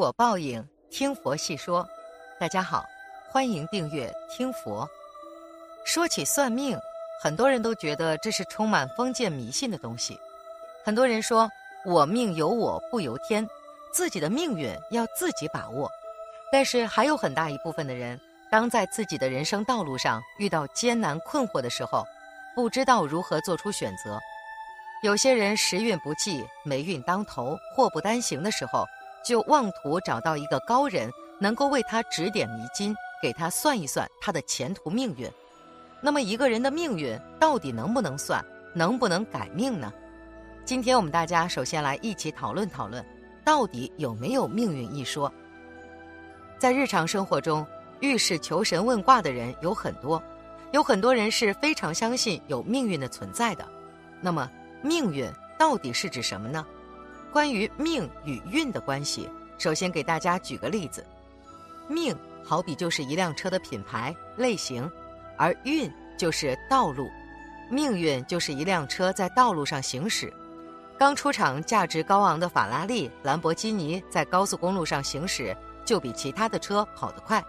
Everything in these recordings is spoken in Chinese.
果报应，听佛细说。大家好，欢迎订阅听佛。说起算命，很多人都觉得这是充满封建迷信的东西。很多人说我命由我不由天，自己的命运要自己把握。但是还有很大一部分的人，当在自己的人生道路上遇到艰难困惑的时候，不知道如何做出选择。有些人时运不济、霉运当头、祸不单行的时候，就妄图找到一个高人，能够为他指点迷津，给他算一算他的前途命运。那么，一个人的命运到底能不能算，能不能改命呢？今天我们大家首先来一起讨论讨论，到底有没有命运一说。在日常生活中，遇事求神问卦的人有很多，有很多人是非常相信有命运的存在的。那么，命运到底是指什么呢？关于命与运的关系，首先给大家举个例子：命好比就是一辆车的品牌类型，而运就是道路。命运就是一辆车在道路上行驶。刚出厂价值高昂的法拉利、兰博基尼在高速公路上行驶，就比其他的车跑得快；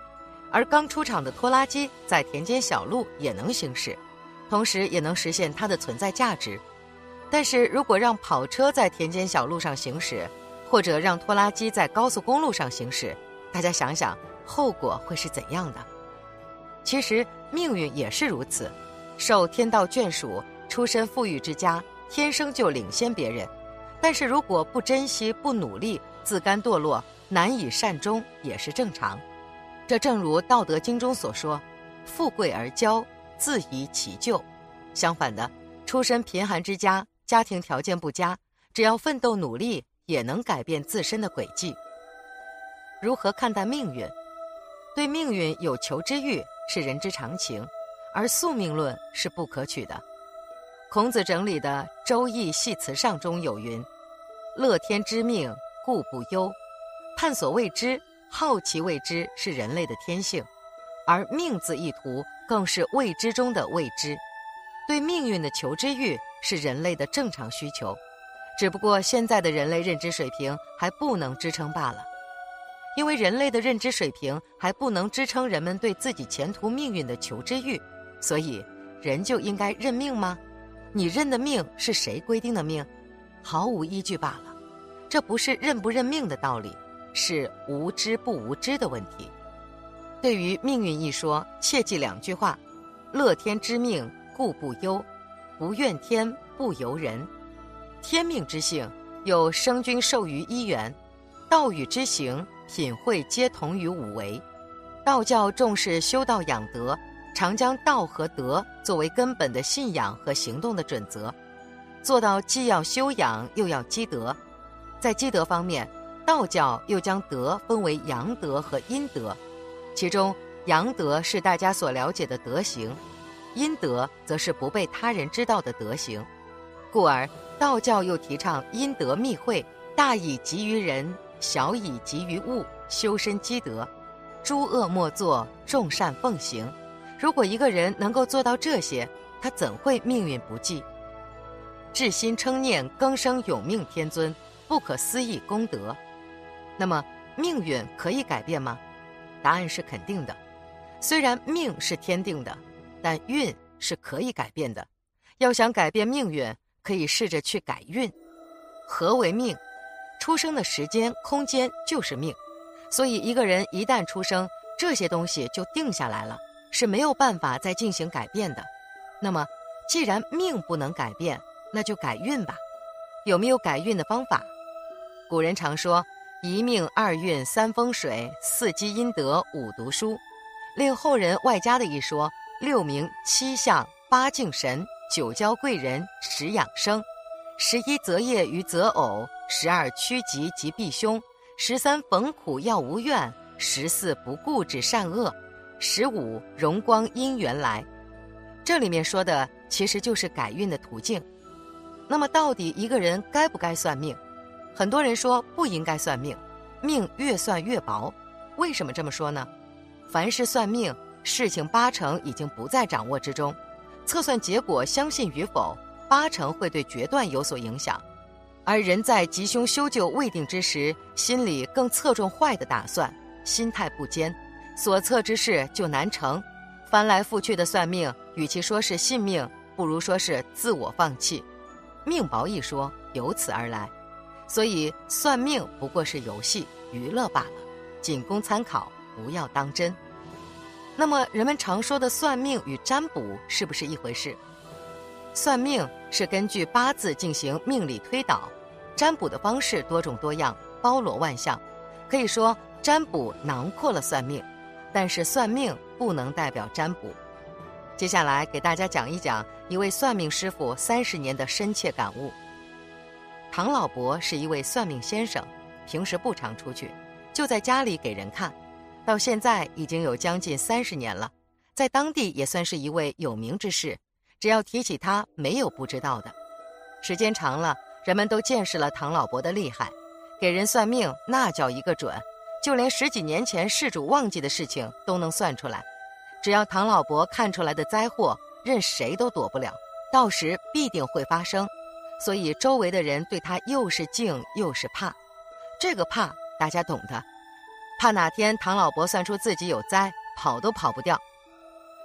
而刚出厂的拖拉机在田间小路也能行驶，同时也能实现它的存在价值。但是如果让跑车在田间小路上行驶，或者让拖拉机在高速公路上行驶，大家想想后果会是怎样的？其实命运也是如此，受天道眷属，出身富裕之家，天生就领先别人。但是如果不珍惜、不努力，自甘堕落，难以善终也是正常。这正如《道德经》中所说：“富贵而骄，自遗其咎。”相反的，出身贫寒之家。家庭条件不佳，只要奋斗努力，也能改变自身的轨迹。如何看待命运？对命运有求知欲是人之常情，而宿命论是不可取的。孔子整理的《周易系辞上》中有云：“乐天之命，故不忧。”探索未知、好奇未知是人类的天性，而命字一图更是未知中的未知。对命运的求知欲。是人类的正常需求，只不过现在的人类认知水平还不能支撑罢了。因为人类的认知水平还不能支撑人们对自己前途命运的求知欲，所以人就应该认命吗？你认的命是谁规定的命？毫无依据罢了。这不是认不认命的道理，是无知不无知的问题。对于命运一说，切记两句话：乐天知命，故不忧。不怨天不由人，天命之性有生君授于一元，道与之行品会皆同于五维。道教重视修道养德，常将道和德作为根本的信仰和行动的准则，做到既要修养又要积德。在积德方面，道教又将德分为阳德和阴德，其中阳德是大家所了解的德行。阴德则是不被他人知道的德行，故而道教又提倡阴德密会，大以及于人，小以及于物，修身积德，诸恶莫作，众善奉行。如果一个人能够做到这些，他怎会命运不济？至心称念，更生永命天尊，不可思议功德。那么命运可以改变吗？答案是肯定的。虽然命是天定的。但运是可以改变的，要想改变命运，可以试着去改运。何为命？出生的时间、空间就是命。所以，一个人一旦出生，这些东西就定下来了，是没有办法再进行改变的。那么，既然命不能改变，那就改运吧。有没有改运的方法？古人常说：一命二运三风水四积阴德五读书，令后人外加的一说。六名七相八敬神九交贵人十养生，十一择业与择偶，十二趋吉及避凶，十三逢苦要无怨，十四不固执善恶，十五荣光因缘来。这里面说的其实就是改运的途径。那么，到底一个人该不该算命？很多人说不应该算命，命越算越薄。为什么这么说呢？凡是算命。事情八成已经不在掌握之中，测算结果相信与否，八成会对决断有所影响。而人在吉凶修旧未定之时，心里更侧重坏的打算，心态不坚，所测之事就难成。翻来覆去的算命，与其说是信命，不如说是自我放弃。命薄一说由此而来，所以算命不过是游戏娱乐罢了，仅供参考，不要当真。那么，人们常说的算命与占卜是不是一回事？算命是根据八字进行命理推导，占卜的方式多种多样，包罗万象。可以说，占卜囊括了算命，但是算命不能代表占卜。接下来给大家讲一讲一位算命师傅三十年的深切感悟。唐老伯是一位算命先生，平时不常出去，就在家里给人看。到现在已经有将近三十年了，在当地也算是一位有名之士。只要提起他，没有不知道的。时间长了，人们都见识了唐老伯的厉害，给人算命那叫一个准，就连十几年前事主忘记的事情都能算出来。只要唐老伯看出来的灾祸，任谁都躲不了，到时必定会发生。所以周围的人对他又是敬又是怕。这个怕大家懂的，怕哪天唐老伯算出自己有灾，跑都跑不掉。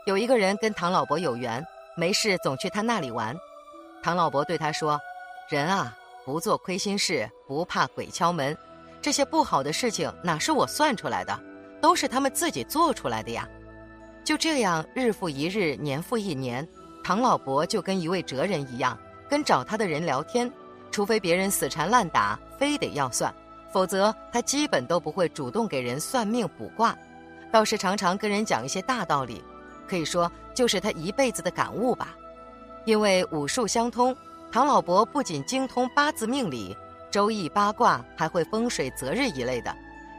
有一个人跟唐老伯有缘。没事，总去他那里玩。唐老伯对他说：“人啊，不做亏心事，不怕鬼敲门。这些不好的事情哪是我算出来的，都是他们自己做出来的呀。”就这样，日复一日，年复一年，唐老伯就跟一位哲人一样，跟找他的人聊天，除非别人死缠烂打，非得要算，否则他基本都不会主动给人算命卜卦，倒是常常跟人讲一些大道理。可以说，就是他一辈子的感悟吧。因为武术相通，唐老伯不仅精通八字命理、周易八卦，还会风水择日一类的。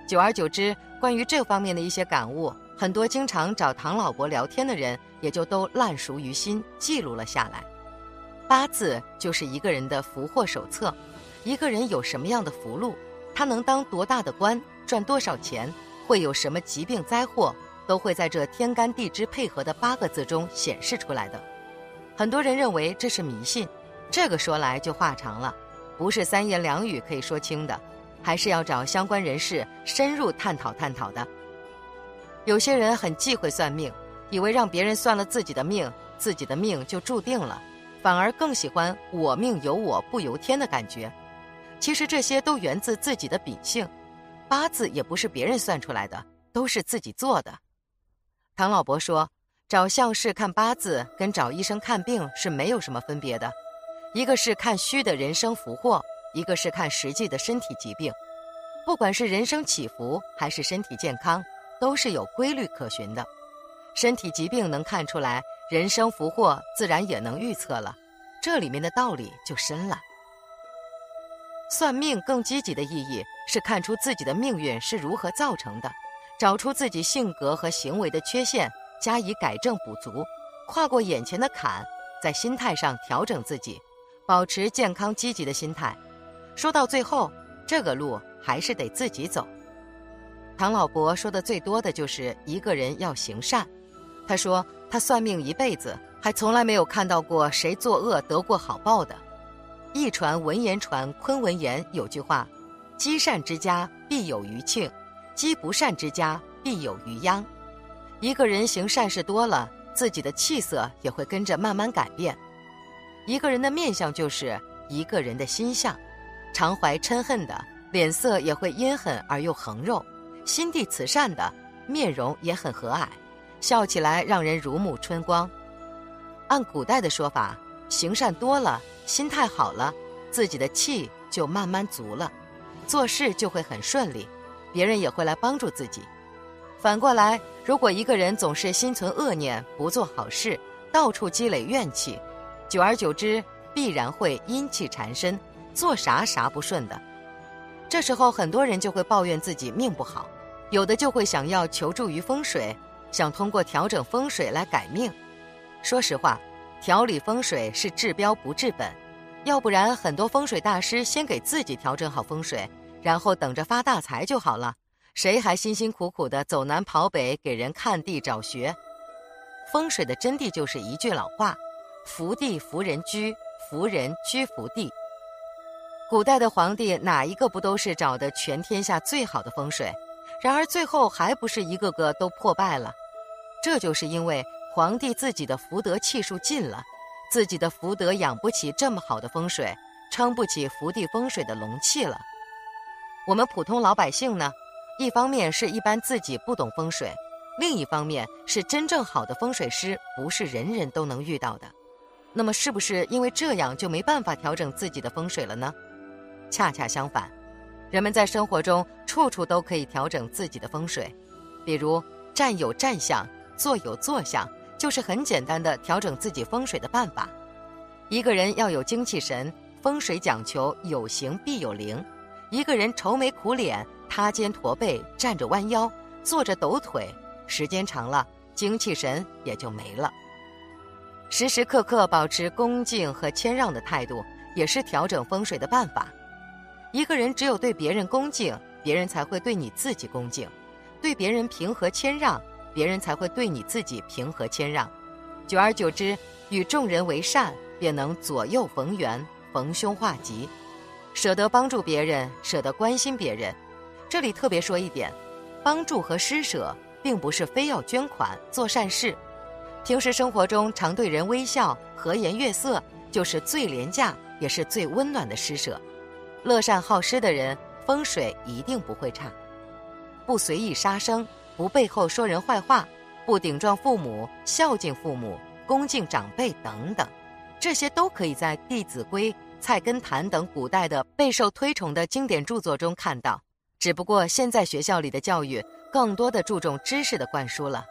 久而久之，关于这方面的一些感悟，很多经常找唐老伯聊天的人也就都烂熟于心，记录了下来。八字就是一个人的福祸手册，一个人有什么样的福禄，他能当多大的官，赚多少钱，会有什么疾病灾祸。都会在这天干地支配合的八个字中显示出来的。很多人认为这是迷信，这个说来就话长了，不是三言两语可以说清的，还是要找相关人士深入探讨探讨的。有些人很忌讳算命，以为让别人算了自己的命，自己的命就注定了，反而更喜欢“我命由我不由天”的感觉。其实这些都源自自己的秉性，八字也不是别人算出来的，都是自己做的。唐老伯说：“找相士看八字跟找医生看病是没有什么分别的，一个是看虚的人生福祸，一个是看实际的身体疾病。不管是人生起伏还是身体健康，都是有规律可循的。身体疾病能看出来，人生福祸自然也能预测了。这里面的道理就深了。算命更积极的意义是看出自己的命运是如何造成的。”找出自己性格和行为的缺陷，加以改正补足，跨过眼前的坎，在心态上调整自己，保持健康积极的心态。说到最后，这个路还是得自己走。唐老伯说的最多的就是一个人要行善。他说他算命一辈子，还从来没有看到过谁作恶得过好报的。一传文言传昆文言有句话：积善之家必有余庆。积不善之家必有余殃。一个人行善事多了，自己的气色也会跟着慢慢改变。一个人的面相就是一个人的心相，常怀嗔恨的脸色也会阴狠而又横肉；心地慈善的面容也很和蔼，笑起来让人如沐春光。按古代的说法，行善多了，心态好了，自己的气就慢慢足了，做事就会很顺利。别人也会来帮助自己。反过来，如果一个人总是心存恶念，不做好事，到处积累怨气，久而久之，必然会阴气缠身，做啥啥不顺的。这时候，很多人就会抱怨自己命不好，有的就会想要求助于风水，想通过调整风水来改命。说实话，调理风水是治标不治本，要不然很多风水大师先给自己调整好风水。然后等着发大财就好了，谁还辛辛苦苦的走南跑北给人看地找穴？风水的真谛就是一句老话：福地福人居，福人居福地。古代的皇帝哪一个不都是找的全天下最好的风水？然而最后还不是一个个都破败了？这就是因为皇帝自己的福德气数尽了，自己的福德养不起这么好的风水，撑不起福地风水的龙气了。我们普通老百姓呢，一方面是一般自己不懂风水，另一方面是真正好的风水师不是人人都能遇到的。那么是不是因为这样就没办法调整自己的风水了呢？恰恰相反，人们在生活中处处都可以调整自己的风水，比如站有站相，坐有坐相，就是很简单的调整自己风水的办法。一个人要有精气神，风水讲求有形必有灵。一个人愁眉苦脸、塌肩驼背、站着弯腰、坐着抖腿，时间长了，精气神也就没了。时时刻刻保持恭敬和谦让的态度，也是调整风水的办法。一个人只有对别人恭敬，别人才会对你自己恭敬；对别人平和谦让，别人才会对你自己平和谦让。久而久之，与众人为善，便能左右逢源，逢凶化吉，舍得帮助别人，舍得关心别人。这里特别说一点：帮助和施舍，并不是非要捐款做善事。平时生活中常对人微笑、和颜悦色，就是最廉价也是最温暖的施舍。乐善好施的人，风水一定不会差。不随意杀生，不背后说人坏话，不顶撞父母，孝敬父母，恭敬长辈等等，这些都可以在《弟子规》《菜根谭》等古代的备受推崇的经典著作中看到。只不过现在学校里的教育更多的注重知识的灌输了。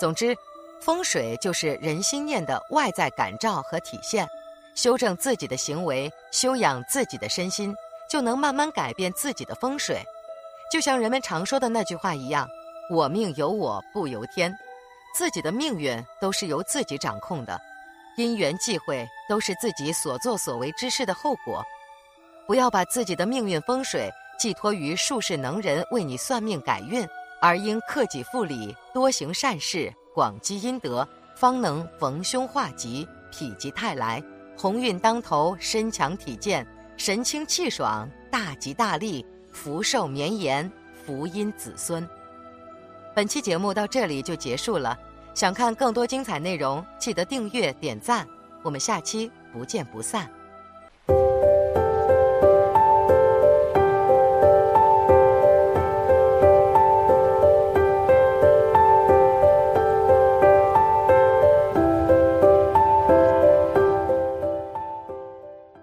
总之，风水就是人心念的外在感召和体现。修正自己的行为，修养自己的身心，就能慢慢改变自己的风水。就像人们常说的那句话一样：“我命由我不由天。”自己的命运都是由自己掌控的，因缘际会都是自己所作所为之事的后果。不要把自己的命运风水寄托于术士能人为你算命改运，而应克己复礼，多行善事，广积阴德，方能逢凶化吉，否极泰来。鸿运当头，身强体健，神清气爽，大吉大利，福寿绵延，福荫子孙。本期节目到这里就结束了，想看更多精彩内容，记得订阅点赞，我们下期不见不散。